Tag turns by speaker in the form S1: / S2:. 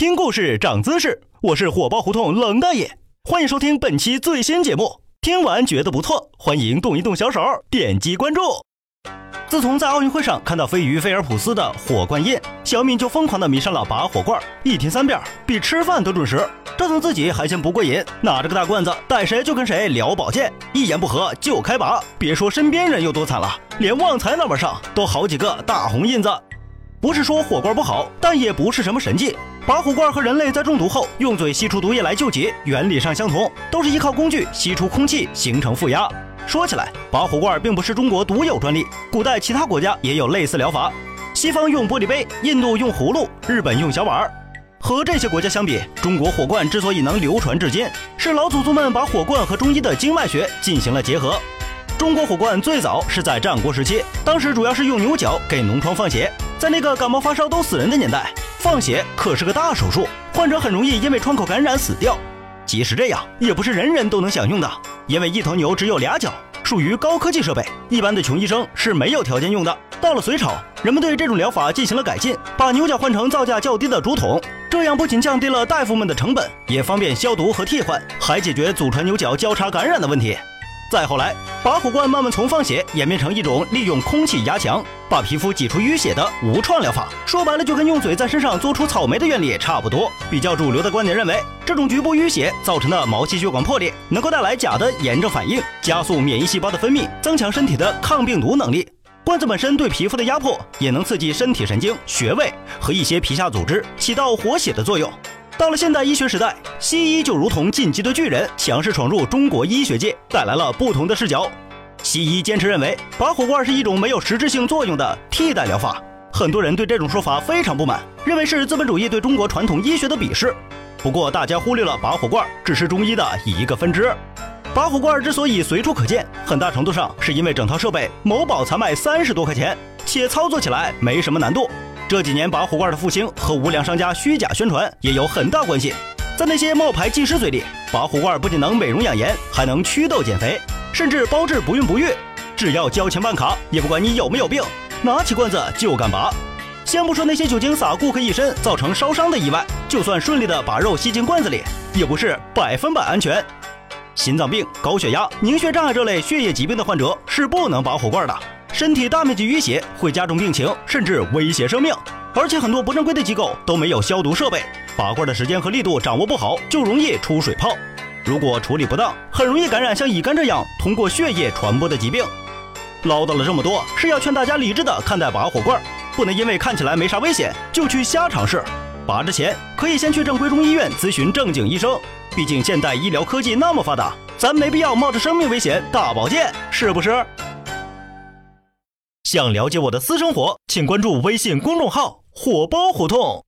S1: 听故事长姿势，我是火爆胡同冷大爷，欢迎收听本期最新节目。听完觉得不错，欢迎动一动小手，点击关注。自从在奥运会上看到飞鱼菲尔普斯的火罐印，小敏就疯狂的迷上了拔火罐，一天三遍，比吃饭都准时。折腾自己还嫌不过瘾，拿着个大罐子，逮谁就跟谁聊保健，一言不合就开拔。别说身边人有多惨了，连旺财那边上都好几个大红印子。不是说火罐不好，但也不是什么神剂。拔火罐和人类在中毒后用嘴吸出毒液来救急，原理上相同，都是依靠工具吸出空气形成负压。说起来，拔火罐并不是中国独有专利，古代其他国家也有类似疗法。西方用玻璃杯，印度用葫芦，日本用小碗儿。和这些国家相比，中国火罐之所以能流传至今，是老祖宗们把火罐和中医的经脉学进行了结合。中国火罐最早是在战国时期，当时主要是用牛角给脓疮放血，在那个感冒发烧都死人的年代。放血可是个大手术，患者很容易因为创口感染死掉。即使这样，也不是人人都能享用的，因为一头牛只有俩角，属于高科技设备，一般的穷医生是没有条件用的。到了隋朝，人们对这种疗法进行了改进，把牛角换成造价较低的竹筒，这样不仅降低了大夫们的成本，也方便消毒和替换，还解决祖传牛角交叉感染的问题。再后来，拔火罐慢慢从放血演变成一种利用空气压强，把皮肤挤出淤血的无创疗法。说白了，就跟用嘴在身上嘬出草莓的原理差不多。比较主流的观点认为，这种局部淤血造成的毛细血管破裂，能够带来假的炎症反应，加速免疫细胞的分泌，增强身体的抗病毒能力。罐子本身对皮肤的压迫，也能刺激身体神经、穴位和一些皮下组织，起到活血的作用。到了现代医学时代，西医就如同进击的巨人，强势闯入中国医学界，带来了不同的视角。西医坚持认为拔火罐是一种没有实质性作用的替代疗法，很多人对这种说法非常不满，认为是资本主义对中国传统医学的鄙视。不过，大家忽略了拔火罐只是中医的一个分支。拔火罐之所以随处可见，很大程度上是因为整套设备某宝才卖三十多块钱，且操作起来没什么难度。这几年拔火罐的复兴和无良商家虚假宣传也有很大关系。在那些冒牌技师嘴里，拔火罐不仅能美容养颜，还能祛痘减肥，甚至包治不孕不育。只要交钱办卡，也不管你有没有病，拿起罐子就敢拔。先不说那些酒精洒顾客一身造成烧伤的意外，就算顺利的把肉吸进罐子里，也不是百分百安全。心脏病、高血压、凝血障碍这类血液疾病的患者是不能拔火罐的。身体大面积淤血会加重病情，甚至威胁生命。而且很多不正规的机构都没有消毒设备，拔罐的时间和力度掌握不好，就容易出水泡。如果处理不当，很容易感染像乙肝这样通过血液传播的疾病。唠叨了这么多，是要劝大家理智的看待拔火罐，不能因为看起来没啥危险就去瞎尝试。拔之前可以先去正规中医院咨询正经医生，毕竟现代医疗科技那么发达，咱没必要冒着生命危险大保健，是不是？想了解我的私生活，请关注微信公众号“火爆胡同”。